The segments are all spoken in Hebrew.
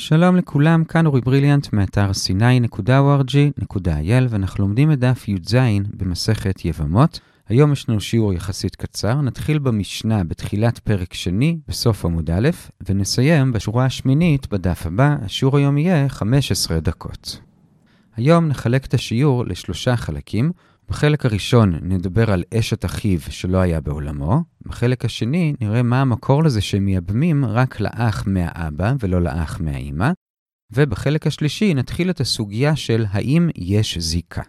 שלום לכולם, כאן אורי בריליאנט מאתר sny.org.il ואנחנו לומדים את דף י"ז במסכת יבמות. היום יש לנו שיעור יחסית קצר, נתחיל במשנה בתחילת פרק שני, בסוף עמוד א', ונסיים בשורה השמינית בדף הבא, השיעור היום יהיה 15 דקות. היום נחלק את השיעור לשלושה חלקים. בחלק הראשון נדבר על אשת אחיו שלא היה בעולמו. בחלק השני נראה מה המקור לזה שהם מייבמים רק לאח מהאבא ולא לאח מהאימא. ובחלק השלישי נתחיל את הסוגיה של האם יש זיקה.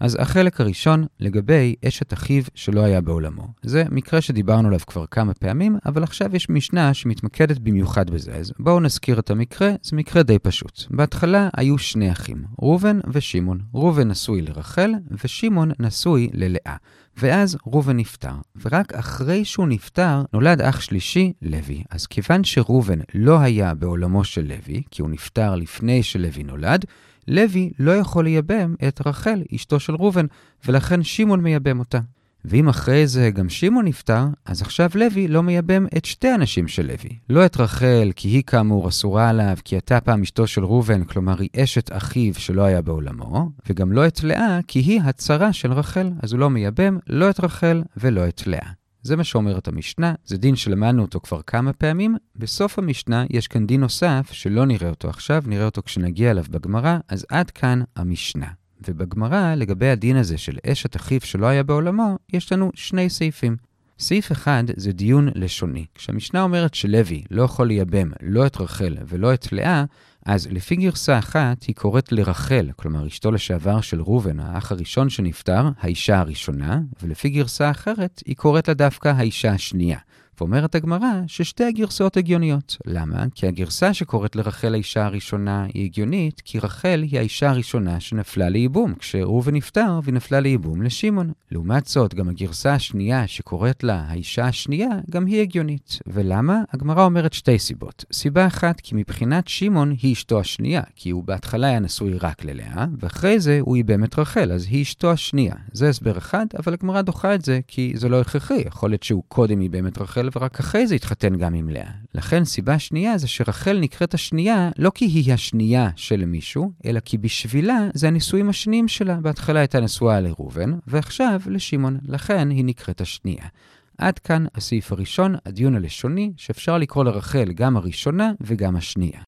אז החלק הראשון לגבי אשת אחיו שלא היה בעולמו. זה מקרה שדיברנו עליו כבר כמה פעמים, אבל עכשיו יש משנה שמתמקדת במיוחד בזה. אז בואו נזכיר את המקרה, זה מקרה די פשוט. בהתחלה היו שני אחים, ראובן ושמעון. ראובן נשוי לרחל, ושמעון נשוי ללאה. ואז ראובן נפטר, ורק אחרי שהוא נפטר נולד אח שלישי, לוי. אז כיוון שראובן לא היה בעולמו של לוי, כי הוא נפטר לפני שלוי נולד, לוי לא יכול לייבם את רחל, אשתו של ראובן, ולכן שמעון מייבם אותה. ואם אחרי זה גם שמעון נפטר, אז עכשיו לוי לא מייבם את שתי הנשים של לוי. לא את רחל, כי היא כאמור אסורה עליו, כי הייתה פעם אשתו של ראובן, כלומר היא אשת אחיו שלא היה בעולמו, וגם לא את לאה, כי היא הצרה של רחל, אז הוא לא מייבם לא את רחל ולא את לאה. זה מה שאומרת המשנה, זה דין שלמדנו אותו כבר כמה פעמים. בסוף המשנה יש כאן דין נוסף שלא נראה אותו עכשיו, נראה אותו כשנגיע אליו בגמרא, אז עד כאן המשנה. ובגמרא, לגבי הדין הזה של אשת אחיו שלא היה בעולמו, יש לנו שני סעיפים. סעיף אחד זה דיון לשוני. כשהמשנה אומרת שלוי לא יכול לייבם לא את רחל ולא את לאה, אז לפי גרסה אחת היא קוראת לרחל, כלומר אשתו לשעבר של ראובן, האח הראשון שנפטר, האישה הראשונה, ולפי גרסה אחרת היא קוראת לה דווקא האישה השנייה. ואומרת הגמרא ששתי הגרסאות הגיוניות. למה? כי הגרסה שקוראת לרחל האישה הראשונה היא הגיונית, כי רחל היא האישה הראשונה שנפלה לייבום, כשראובן נפטר והיא נפלה לייבום לשמעון. לעומת זאת, גם הגרסה השנייה שקוראת לה האישה השנייה, גם היא הגיונית. ולמה? הגמרא אומרת שתי סיבות. סיבה אחת, כי מבחינת שמעון היא אשתו השנייה, כי הוא בהתחלה היה נשוי רק ללאה, ואחרי זה הוא ייבם את רחל, אז היא אשתו השנייה. זה הסבר אחד, אבל הגמרא דוחה את זה, כי זה לא הכרחי. יכול להיות שהוא קודם ייבם את רחל ורק אחרי זה התחתן גם עם לאה. לכן סיבה שנייה זה שרחל נקראת השנייה לא כי היא השנייה של מישהו, אלא כי בשבילה זה הנישואים השניים שלה. בהתחלה הייתה נשואה לראובן, ועכשיו לשמעון. לכן היא נקראת השנייה. עד כאן הסעיף הראשון, הדיון הלשוני, שאפשר לקרוא לרחל גם הראשונה וגם השנייה.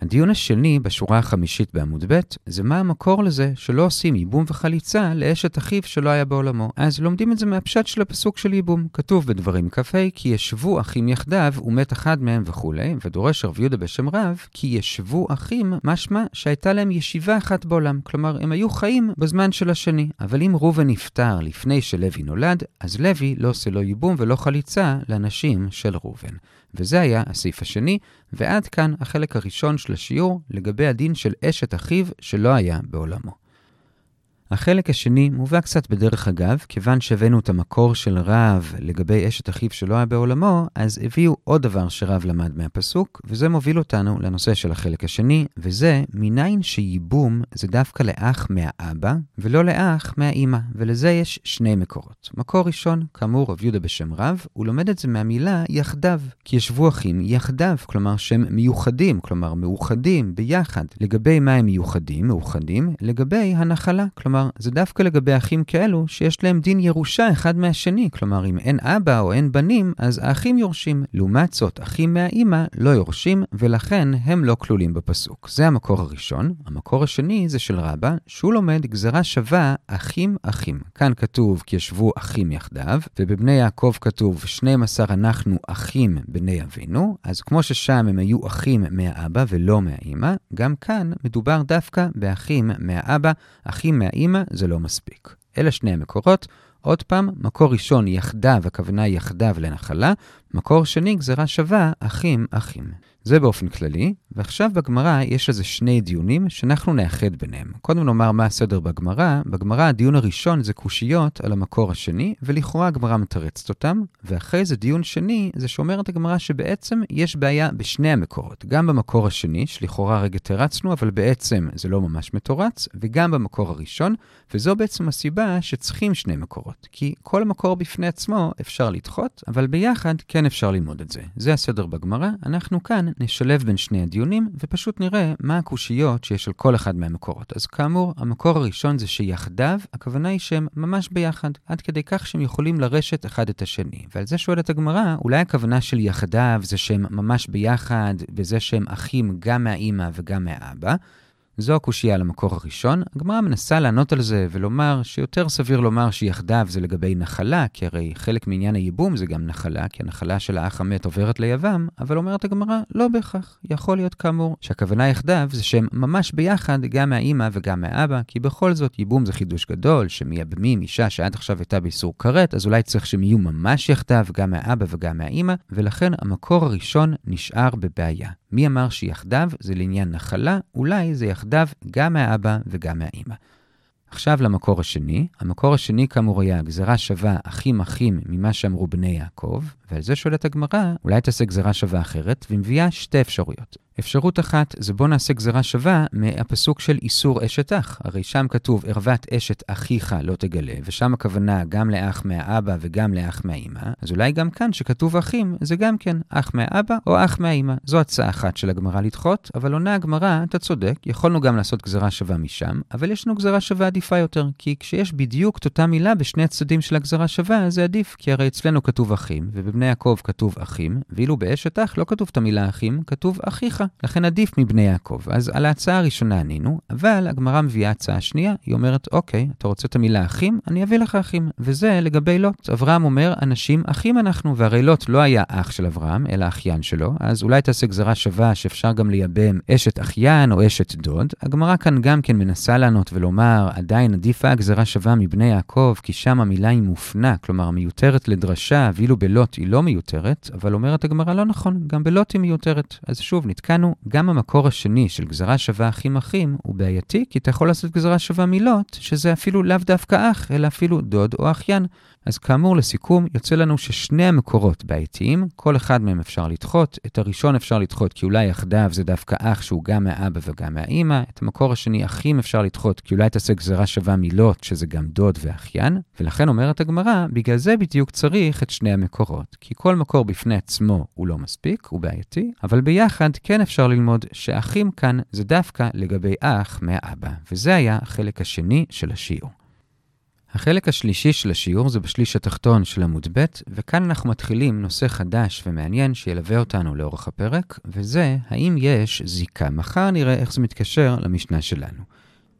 הדיון השני בשורה החמישית בעמוד ב' זה מה המקור לזה שלא עושים ייבום וחליצה לאשת אחיו שלא היה בעולמו. אז לומדים את זה מהפשט של הפסוק של ייבום. כתוב בדברים כ"ה כי ישבו אחים יחדיו ומת אחד מהם וכולי, ודורש רב יהודה בשם רב כי ישבו אחים משמע שהייתה להם ישיבה אחת בעולם. כלומר, הם היו חיים בזמן של השני. אבל אם ראובן נפטר לפני שלוי נולד, אז לוי לא עושה לו ייבום ולא חליצה לנשים של ראובן. וזה היה הסעיף השני, ועד כאן החלק הראשון של השיעור לגבי הדין של אשת אחיו שלא היה בעולמו. החלק השני מובא קצת בדרך אגב, כיוון שהבאנו את המקור של רב לגבי אשת אחיו שלא היה בעולמו, אז הביאו עוד דבר שרב למד מהפסוק, וזה מוביל אותנו לנושא של החלק השני, וזה מניין שייבום זה דווקא לאח מהאבא, ולא לאח מהאימא, ולזה יש שני מקורות. מקור ראשון, כאמור רב יהודה בשם רב, הוא לומד את זה מהמילה יחדיו, כי ישבו אחים יחדיו, כלומר שהם מיוחדים, כלומר מאוחדים ביחד. לגבי מה הם מיוחדים, מאוחדים, לגבי הנחלה, כלומר כלומר, זה דווקא לגבי אחים כאלו שיש להם דין ירושה אחד מהשני. כלומר, אם אין אבא או אין בנים, אז האחים יורשים. לעומת זאת, אחים מהאימא לא יורשים, ולכן הם לא כלולים בפסוק. זה המקור הראשון. המקור השני זה של רבא, שהוא לומד גזרה שווה אחים אחים. כאן כתוב כי ישבו אחים יחדיו, ובבני יעקב כתוב 12 אנחנו אחים בני אבינו, אז כמו ששם הם היו אחים מהאבא ולא מהאימא, גם כאן מדובר דווקא באחים מהאבא, אחים מהאימא. אימא זה לא מספיק. אלה שני המקורות. עוד פעם, מקור ראשון יחדיו, הכוונה יחדיו לנחלה, מקור שני גזרה שווה, אחים אחים. זה באופן כללי, ועכשיו בגמרא יש לזה שני דיונים שאנחנו נאחד ביניהם. קודם נאמר מה הסדר בגמרא. בגמרא הדיון הראשון זה קושיות על המקור השני, ולכאורה הגמרא מתרצת אותם, ואחרי זה דיון שני, זה שאומרת הגמרא שבעצם יש בעיה בשני המקורות. גם במקור השני, שלכאורה רגע תרצנו, אבל בעצם זה לא ממש מתורץ, וגם במקור הראשון, וזו בעצם הסיבה שצריכים שני מקורות. כי כל מקור בפני עצמו אפשר לדחות, אבל ביחד כן אפשר ללמוד את זה. זה הסדר בגמרא, אנחנו כאן נשלב בין שני הדיונים. דיונים, ופשוט נראה מה הקושיות שיש על כל אחד מהמקורות. אז כאמור, המקור הראשון זה שיחדיו, הכוונה היא שהם ממש ביחד, עד כדי כך שהם יכולים לרשת אחד את השני. ועל זה שואלת הגמרא, אולי הכוונה של יחדיו זה שהם ממש ביחד, וזה שהם אחים גם מהאימא וגם מהאבא? זו הקושייה על המקור הראשון. הגמרא מנסה לענות על זה ולומר שיותר סביר לומר שיחדיו זה לגבי נחלה, כי הרי חלק מעניין הייבום זה גם נחלה, כי הנחלה של האח המת עוברת ליבם, אבל אומרת הגמרא, לא בהכרח. יכול להיות כאמור שהכוונה יחדיו זה שהם ממש ביחד גם מהאימא וגם מהאבא, כי בכל זאת ייבום זה חידוש גדול, שמייבמים אישה שעד עכשיו הייתה באיסור כרת, אז אולי צריך שהם יהיו ממש יחדיו גם מהאבא וגם מהאימא, ולכן המקור הראשון נשאר בבעיה. מי אמר שיחדיו זה לעניין נחלה, אולי זה יחדיו גם מהאבא וגם מהאימא. עכשיו למקור השני. המקור השני כאמור היה גזרה שווה אחים אחים ממה שאמרו בני יעקב, ועל זה שואלת הגמרא, אולי תעשה גזרה שווה אחרת, ומביאה שתי אפשרויות. אפשרות אחת זה בוא נעשה גזרה שווה מהפסוק של איסור אשת אח. הרי שם כתוב, ערוות אשת אחיך לא תגלה, ושם הכוונה גם לאח מהאבא וגם לאח מהאימא, אז אולי גם כאן שכתוב אחים, זה גם כן אח מהאבא או אח מהאימא. זו הצעה אחת של הגמרא לדחות, אבל עונה הגמרא, אתה צודק, יכולנו גם לעשות גזרה שווה משם, אבל יש לנו גזרה שווה עדיפה יותר, כי כשיש בדיוק את אותה מילה בשני הצדדים של הגזרה שווה, זה עדיף, כי הרי אצלנו כתוב אחים, ובבני יעקב כתוב אחים, ואילו באשת אח לא כתוב את המילה אחים, כתוב אחיך. לכן עדיף מבני יעקב. אז על ההצעה הראשונה ענינו, אבל הגמרא מביאה הצעה שנייה, היא אומרת, אוקיי, אתה רוצה את המילה אחים? אני אביא לך אחים. וזה לגבי לוט. אברהם אומר, אנשים אחים אנחנו, והרי לוט לא היה אח של אברהם, אלא אחיין שלו, אז אולי תעשה גזרה שווה שאפשר גם לייבם אשת אחיין או אשת דוד. הגמרא כאן גם כן מנסה לענות ולומר, עדיין עדיפה הגזרה שווה מבני יעקב, כי שם המילה היא מופנה, כלומר מיותרת לדרשה, ואילו בלוט היא לא מיותרת, אבל אומרת הגמרא לא נכון, גם בלוט היא מיותרת. אז שוב, נתקענו גם המקור השני של גזרה שווה אחים אחים הוא בעייתי, כי אתה יכול לעשות גזרה שווה מילות, שזה אפילו לאו דווקא אח, אלא אפילו דוד או אחיין. אז כאמור, לסיכום, יוצא לנו ששני המקורות בעייתיים, כל אחד מהם אפשר לדחות. את הראשון אפשר לדחות כי אולי יחדיו זה דווקא אח שהוא גם מהאבא וגם מהאימא. את המקור השני, אחים אפשר לדחות כי אולי תעשה גזרה שווה מילות, שזה גם דוד ואחיין. ולכן אומרת הגמרא, בגלל זה בדיוק צריך את שני המקורות. כי כל מקור בפני עצמו הוא לא מספיק, הוא בעייתי, אבל ביחד כן אפשר ללמוד שאחים כאן זה דווקא לגבי אח מהאבא. וזה היה החלק השני של השיעור. החלק השלישי של השיעור זה בשליש התחתון של עמוד ב', וכאן אנחנו מתחילים נושא חדש ומעניין שילווה אותנו לאורך הפרק, וזה האם יש זיקה. מחר נראה איך זה מתקשר למשנה שלנו.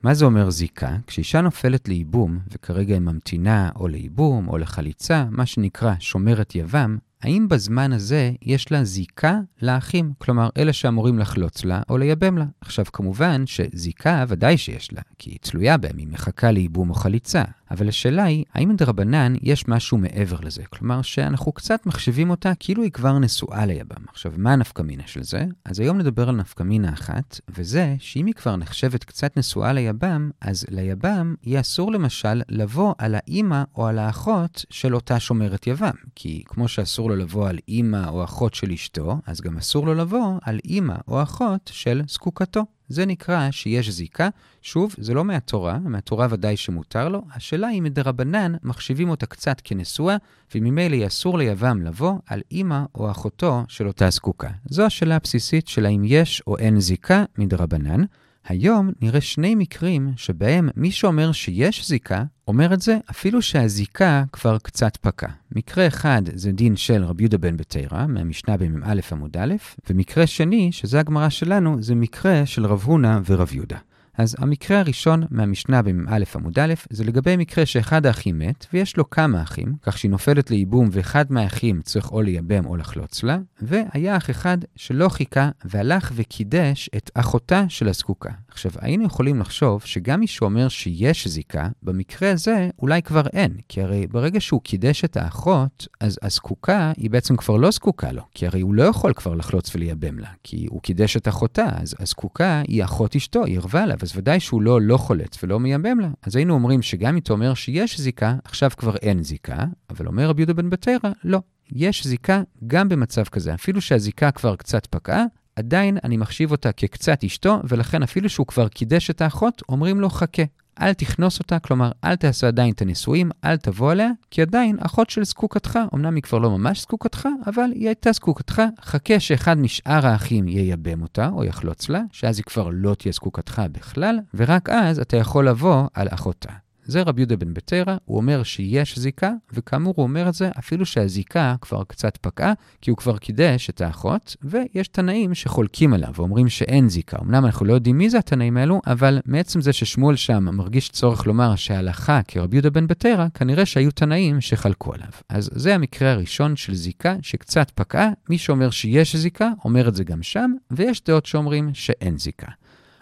מה זה אומר זיקה? כשאישה נופלת לייבום, וכרגע היא ממתינה או לייבום או לחליצה, מה שנקרא שומרת יבם, האם בזמן הזה יש לה זיקה לאחים? כלומר, אלה שאמורים לחלוץ לה או לייבם לה. עכשיו, כמובן שזיקה ודאי שיש לה, כי היא תלויה בהם, היא מחכה לייבום או חליצה. אבל השאלה היא, האם דרבנן יש משהו מעבר לזה? כלומר, שאנחנו קצת מחשבים אותה כאילו היא כבר נשואה ליבם. עכשיו, מה הנפקמינה של זה? אז היום נדבר על נפקמינה אחת, וזה שאם היא כבר נחשבת קצת נשואה ליבם, אז ליבם יהיה אסור למשל לבוא על האימא או על האחות של אותה שומרת יבם. כי כמו שאסור לו לבוא על אימא או אחות של אשתו, אז גם אסור לו לבוא על אימא או אחות של זקוקתו. זה נקרא שיש זיקה. שוב, זה לא מהתורה, מהתורה ודאי שמותר לו. השאלה היא מדרבנן מחשיבים אותה קצת כנשואה, וממילא אסור ליבם לבוא על אימא או אחותו של אותה זקוקה. זו השאלה הבסיסית של האם יש או אין זיקה מדרבנן. היום נראה שני מקרים שבהם מי שאומר שיש זיקה, אומר את זה אפילו שהזיקה כבר קצת פקע. מקרה אחד זה דין של רבי יהודה בן בתירא, מהמשנה במ"א עמוד א', ומקרה שני, שזה הגמרא שלנו, זה מקרה של רב הונא ורב יהודה. אז המקרה הראשון מהמשנה במ"א עמוד א', זה לגבי מקרה שאחד האחים מת, ויש לו כמה אחים, כך שהיא נופלת לייבום ואחד מהאחים צריך או לייבם או לחלוץ לה, והיה אח אחד שלא חיכה והלך וקידש את אחותה של הזקוקה. עכשיו, היינו יכולים לחשוב שגם מי שאומר שיש זיקה, במקרה הזה אולי כבר אין, כי הרי ברגע שהוא קידש את האחות, אז הזקוקה היא בעצם כבר לא זקוקה לו, כי הרי הוא לא יכול כבר לחלוץ ולייבם לה, כי הוא קידש את אחותה, אז הזקוקה היא אחות אשתו, היא ערבה לה, אז ודאי שהוא לא לא חולץ ולא מייבם לה. אז היינו אומרים שגם אם אתה אומר שיש זיקה, עכשיו כבר אין זיקה, אבל אומר רבי יהודה בן בתרא, לא. יש זיקה גם במצב כזה. אפילו שהזיקה כבר קצת פקעה, עדיין אני מחשיב אותה כקצת אשתו, ולכן אפילו שהוא כבר קידש את האחות, אומרים לו חכה. אל תכנוס אותה, כלומר, אל תעשה עדיין את הנישואים, אל תבוא עליה, כי עדיין אחות של זקוקתך, אמנם היא כבר לא ממש זקוקתך, אבל היא הייתה זקוקתך, חכה שאחד משאר האחים ייבם אותה, או יחלוץ לה, שאז היא כבר לא תהיה זקוקתך בכלל, ורק אז אתה יכול לבוא על אחותה. זה רבי יהודה בן בטרה, הוא אומר שיש זיקה, וכאמור הוא אומר את זה אפילו שהזיקה כבר קצת פקעה, כי הוא כבר קידש את האחות, ויש תנאים שחולקים עליו ואומרים שאין זיקה. אמנם אנחנו לא יודעים מי זה התנאים האלו, אבל מעצם זה ששמואל שם מרגיש צורך לומר שההלכה כרבי יהודה בן בטרה, כנראה שהיו תנאים שחלקו עליו. אז זה המקרה הראשון של זיקה שקצת פקעה. מי שאומר שיש זיקה, אומר את זה גם שם, ויש דעות שאומרים שאין זיקה.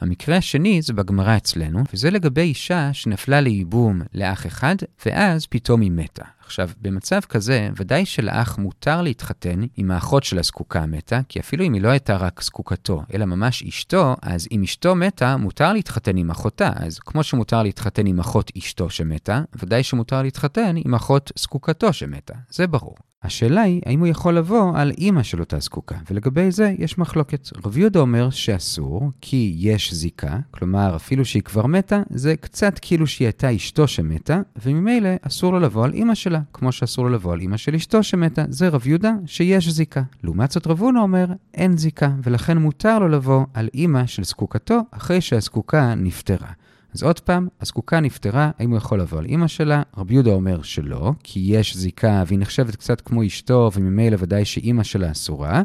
המקרה השני זה בגמרא אצלנו, וזה לגבי אישה שנפלה לייבום לאח אחד, ואז פתאום היא מתה. עכשיו, במצב כזה, ודאי שלאח מותר להתחתן עם האחות של הזקוקה המתה, כי אפילו אם היא לא הייתה רק זקוקתו, אלא ממש אשתו, אז אם אשתו מתה, מותר להתחתן עם אחותה. אז כמו שמותר להתחתן עם אחות אשתו שמתה, ודאי שמותר להתחתן עם אחות זקוקתו שמתה. זה ברור. השאלה היא, האם הוא יכול לבוא על אימא של אותה זקוקה, ולגבי זה יש מחלוקת. רב יהודה אומר שאסור, כי יש זיקה, כלומר, אפילו שהיא כבר מתה, זה קצת כאילו שהיא הייתה אשתו שמתה, וממילא אסור לו לבוא על אימא שלה, כמו שאסור לו לבוא על אימא של אשתו שמתה. זה רב יהודה שיש זיקה. לעומת זאת רב הונא אומר, אין זיקה, ולכן מותר לו לבוא על אימא של זקוקתו, אחרי שהזקוקה נפטרה. אז עוד פעם, הזקוקה נפטרה, האם הוא יכול לבוא על אימא שלה? רבי יהודה אומר שלא, כי יש זיקה והיא נחשבת קצת כמו אשתו, וממילא ודאי שאימא שלה אסורה.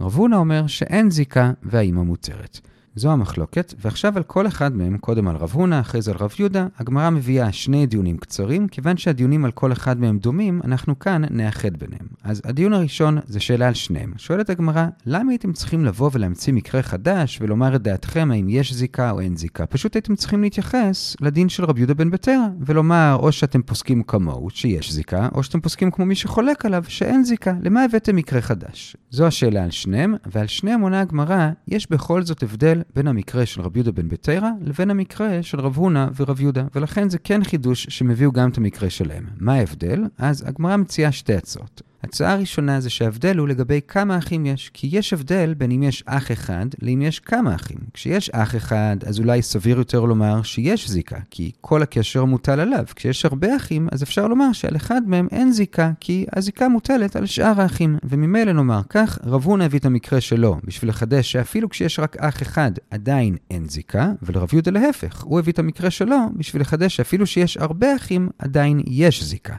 רב הונא אומר שאין זיקה והאימא מותרת. זו המחלוקת, ועכשיו על כל אחד מהם, קודם על רב הונא, אחרי זה על רב יהודה, הגמרא מביאה שני דיונים קצרים, כיוון שהדיונים על כל אחד מהם דומים, אנחנו כאן נאחד ביניהם. אז הדיון הראשון זה שאלה על שניהם. שואלת הגמרא, למה הייתם צריכים לבוא ולהמציא מקרה חדש ולומר את דעתכם האם יש זיקה או אין זיקה? פשוט הייתם צריכים להתייחס לדין של רב יהודה בן בטרה, ולומר או שאתם פוסקים כמוהו, שיש זיקה, או שאתם פוסקים כמו מי שחולק עליו, שאין זיקה. למה הבאתם מקרה חדש? זו השאלה על שניהם, ועל שניהם עונה הגמרא, יש בכל זאת הבדל בין המקרה של רב יהודה בן ביתרא לבין המקרה של רב הונא ורב יהודה, ולכן זה כן חידוש שהם הביאו גם את המקרה שלהם. מה ההבדל? אז הגמרא מציעה שתי הצעות. הצעה הראשונה זה שההבדל הוא לגבי כמה אחים יש, כי יש הבדל בין אם יש אח אחד לאם יש כמה אחים. כשיש אח אחד, אז אולי סביר יותר לומר שיש זיקה, כי כל הקשר מוטל עליו. כשיש הרבה אחים, אז אפשר לומר שעל אחד מהם אין זיקה, כי הזיקה מוטלת על שאר האחים. וממילא נאמר כך, רב הונא הביא את המקרה שלו, בשביל לחדש שאפילו כשיש רק אח אחד, עדיין אין זיקה, ולרב יהודה להפך, הוא הביא את המקרה שלו, בשביל לחדש שאפילו שיש הרבה אחים, עדיין יש זיקה.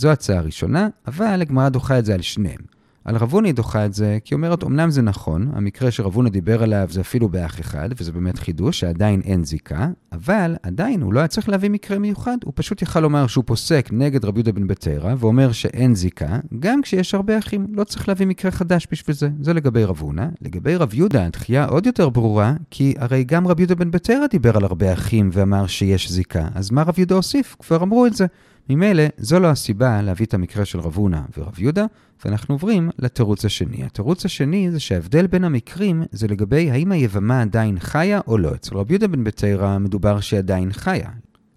זו הצעה הראשונה, אבל הגמרא דוחה את זה על שניהם. על רבוני דוחה את זה, כי אומרת, אמנם זה נכון, המקרה שרבוני דיבר עליו זה אפילו באח אחד, וזה באמת חידוש, שעדיין אין זיקה, אבל עדיין הוא לא היה צריך להביא מקרה מיוחד, הוא פשוט יכל לומר שהוא פוסק נגד רבי יהודה בן בטרה, ואומר שאין זיקה, גם כשיש הרבה אחים, לא צריך להביא מקרה חדש בשביל זה. זה לגבי רב הונא. לגבי רב יהודה, הדחייה עוד יותר ברורה, כי הרי גם רבי יהודה בן בטרה דיבר על הרבה אחים ואמר שיש זיקה, אז מה רב יהודה הוסיף? כבר אמרו את זה. ממילא, זו לא הסיבה להביא את המקרה של רב הונא ורב יהודה, ואנחנו עוברים לתירוץ השני. התירוץ השני זה שההבדל בין המקרים זה לגבי האם היבמה עדיין חיה או לא. אצל רב יהודה בן בתרא מדובר שהיא עדיין חיה.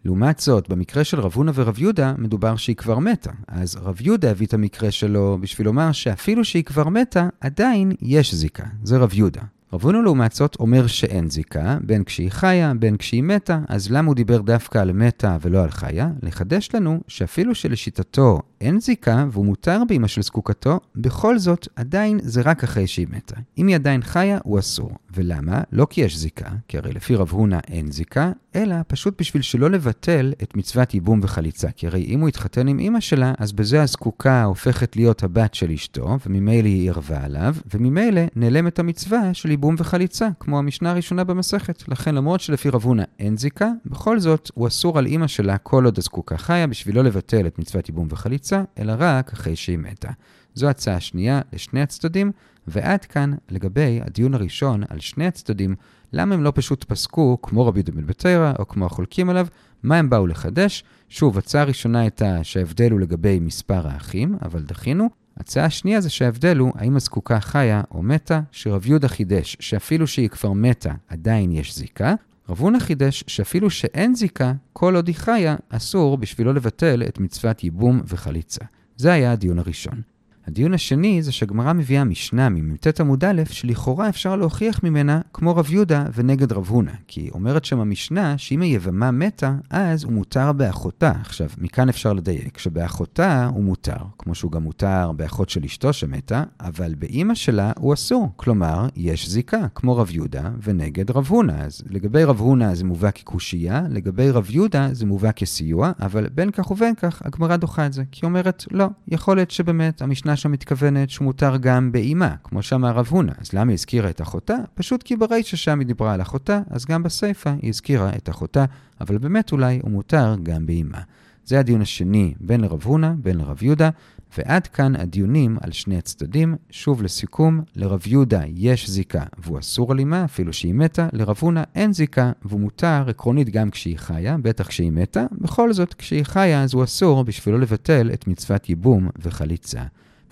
לעומת זאת, במקרה של רב הונא ורב יהודה, מדובר שהיא כבר מתה. אז רב יהודה הביא את המקרה שלו בשביל לומר שאפילו שהיא כבר מתה, עדיין יש זיקה. זה רב יהודה. רב הונא לעומת זאת אומר שאין זיקה, בין כשהיא חיה, בין כשהיא מתה, אז למה הוא דיבר דווקא על מתה ולא על חיה? לחדש לנו שאפילו שלשיטתו אין זיקה והוא מותר באמא של זקוקתו, בכל זאת עדיין זה רק אחרי שהיא מתה. אם היא עדיין חיה, הוא אסור. ולמה? לא כי יש זיקה, כי הרי לפי רב הונא אין זיקה, אלא פשוט בשביל שלא לבטל את מצוות ייבום וחליצה. כי הרי אם הוא יתחתן עם אמא שלה, אז בזה הזקוקה הופכת להיות הבת של אשתו, וממילא היא ערבה עליו, וממילא נעלמת המצווה של ייבום וחליצה, כמו המשנה הראשונה במסכת. לכן למרות שלפי רב הונא אין זיקה, בכל זאת הוא אסור על אמא שלה כל עוד הזקוקה חיה, בשביל לא לבטל את מצוות ייבום וחליצה, אלא רק אחרי שהיא מתה. זו הצעה שנייה לשני הצדדים, ועד כאן לגבי הדיון הראשון על שני הצדדים, למה הם לא פשוט פסקו כמו רבי דוד בתרא או כמו החולקים עליו, מה הם באו לחדש. שוב, הצעה הראשונה הייתה שההבדל הוא לגבי מספר האחים, אבל דחינו. הצעה השנייה זה שההבדל הוא האם הזקוקה חיה או מתה, שרב יהודה חידש שאפילו שהיא כבר מתה, עדיין יש זיקה. רב הונא חידש שאפילו שאין זיקה, כל עוד היא חיה, אסור בשביל לא לבטל את מצוות ייבום וחליצה. זה היה הדיון הראשון. הדיון השני זה שהגמרא מביאה משנה ממ"ט עמוד א', שלכאורה אפשר להוכיח ממנה כמו רב יהודה ונגד רב הונא. כי אומרת שם המשנה שאם היבמה מתה, אז הוא מותר באחותה. עכשיו, מכאן אפשר לדייק שבאחותה הוא מותר, כמו שהוא גם מותר באחות של אשתו שמתה, אבל באימא שלה הוא אסור. כלומר, יש זיקה, כמו רב יהודה ונגד רב הונא. אז לגבי רב הונא זה מובא כקושייה, לגבי רב יהודה זה מובא כסיוע, אבל בין כך ובין כך הגמרא דוחה את זה. כי היא אומרת, לא, יכול להיות שבאמת המשנה שם מתכוונת שהוא מותר גם באימה, כמו שאמר רב הונא. אז למה היא הזכירה את אחותה? פשוט כי ברישא שם היא דיברה על אחותה, אז גם בסיפא היא הזכירה את אחותה, אבל באמת אולי הוא מותר גם באימה. זה הדיון השני בין לרב הונא, בין לרב יהודה, ועד כאן הדיונים על שני הצדדים. שוב לסיכום, לרב יהודה יש זיקה והוא אסור על אימה, אפילו שהיא מתה, לרב הונא אין זיקה והוא מותר עקרונית גם כשהיא חיה, בטח כשהיא מתה, בכל זאת כשהיא חיה אז הוא אסור בשבילו לבטל את מצוות ייבום וחליצה.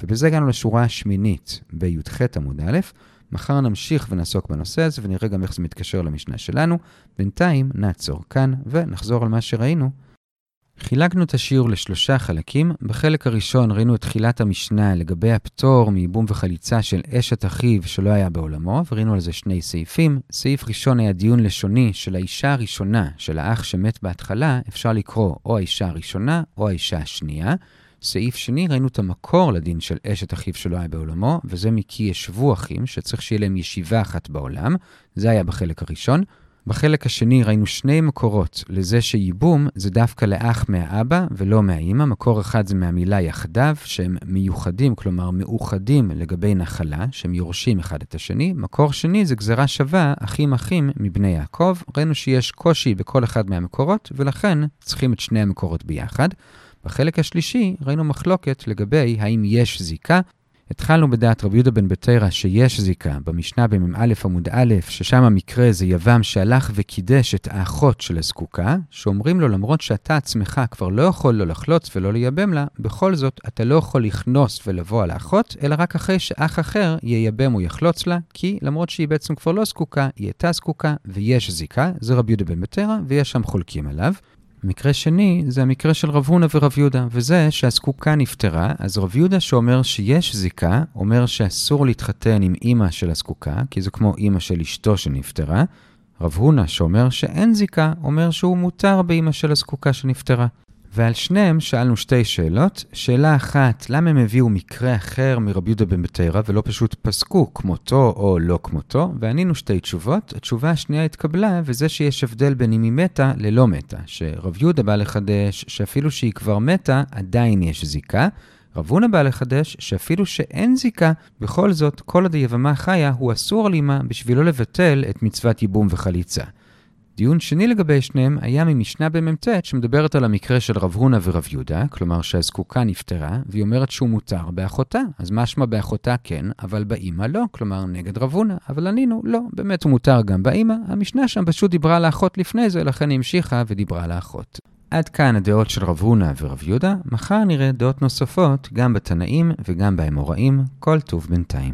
ובזה הגענו לשורה השמינית בי"ח עמוד א'. מחר נמשיך ונעסוק בנושא הזה ונראה גם איך זה מתקשר למשנה שלנו. בינתיים נעצור כאן ונחזור על מה שראינו. חילקנו את השיעור לשלושה חלקים. בחלק הראשון ראינו את תחילת המשנה לגבי הפטור מייבום וחליצה של אשת אחיו שלא היה בעולמו, וראינו על זה שני סעיפים. סעיף ראשון היה דיון לשוני של האישה הראשונה של האח שמת בהתחלה, אפשר לקרוא או האישה הראשונה או האישה השנייה. סעיף שני, ראינו את המקור לדין של אשת אחיו שלא היה בעולמו, וזה מכי ישבו אחים, שצריך שיהיה להם ישיבה אחת בעולם. זה היה בחלק הראשון. בחלק השני ראינו שני מקורות לזה שייבום זה דווקא לאח מהאבא ולא מהאימא. מקור אחד זה מהמילה יחדיו, שהם מיוחדים, כלומר מאוחדים לגבי נחלה, שהם יורשים אחד את השני. מקור שני זה גזרה שווה, אחים אחים מבני יעקב. ראינו שיש קושי בכל אחד מהמקורות, ולכן צריכים את שני המקורות ביחד. בחלק השלישי ראינו מחלוקת לגבי האם יש זיקה. התחלנו בדעת רבי יהודה בן בתרא שיש זיקה במשנה במ"א עמוד א', ששם המקרה זה יבם שהלך וקידש את האחות של הזקוקה, שאומרים לו למרות שאתה עצמך כבר לא יכול לא לחלוץ ולא לייבם לה, בכל זאת אתה לא יכול לכנוס ולבוא על האחות, אלא רק אחרי שאח אחר ייבם או יחלוץ לה, כי למרות שהיא בעצם כבר לא זקוקה, היא הייתה זקוקה ויש זיקה, זה רבי יהודה בן בתרא, ויש שם חולקים עליו. מקרה שני זה המקרה של רב הונא ורב יהודה, וזה שהזקוקה נפטרה, אז רב יהודה שאומר שיש זיקה, אומר שאסור להתחתן עם אימא של הזקוקה, כי זה כמו אימא של אשתו שנפטרה. רב הונא שאומר שאין זיקה, אומר שהוא מותר באימא של הזקוקה שנפטרה. ועל שניהם שאלנו שתי שאלות. שאלה אחת, למה הם הביאו מקרה אחר מרבי יהודה בן בתרא ולא פשוט פסקו כמותו או לא כמותו? וענינו שתי תשובות. התשובה השנייה התקבלה, וזה שיש הבדל בין אם היא מתה ללא מתה. שרב יהודה בא לחדש שאפילו שהיא כבר מתה, עדיין יש זיקה. רב הונא בא לחדש שאפילו שאין זיקה, בכל זאת, כל עוד היבמה חיה, הוא אסור על אמה בשביל לא לבטל את מצוות ייבום וחליצה. דיון שני לגבי שניהם היה ממשנה במ"ט שמדברת על המקרה של רב הונא ורב יהודה, כלומר שהזקוקה נפטרה, והיא אומרת שהוא מותר באחותה. אז משמע באחותה כן, אבל באימא לא, כלומר נגד רב הונא. אבל ענינו, לא, באמת הוא מותר גם באימא. המשנה שם פשוט דיברה על האחות לפני זה, לכן היא המשיכה ודיברה על האחות. עד כאן הדעות של רב הונא ורב יהודה, מחר נראה דעות נוספות גם בתנאים וגם באמוראים, כל טוב בינתיים.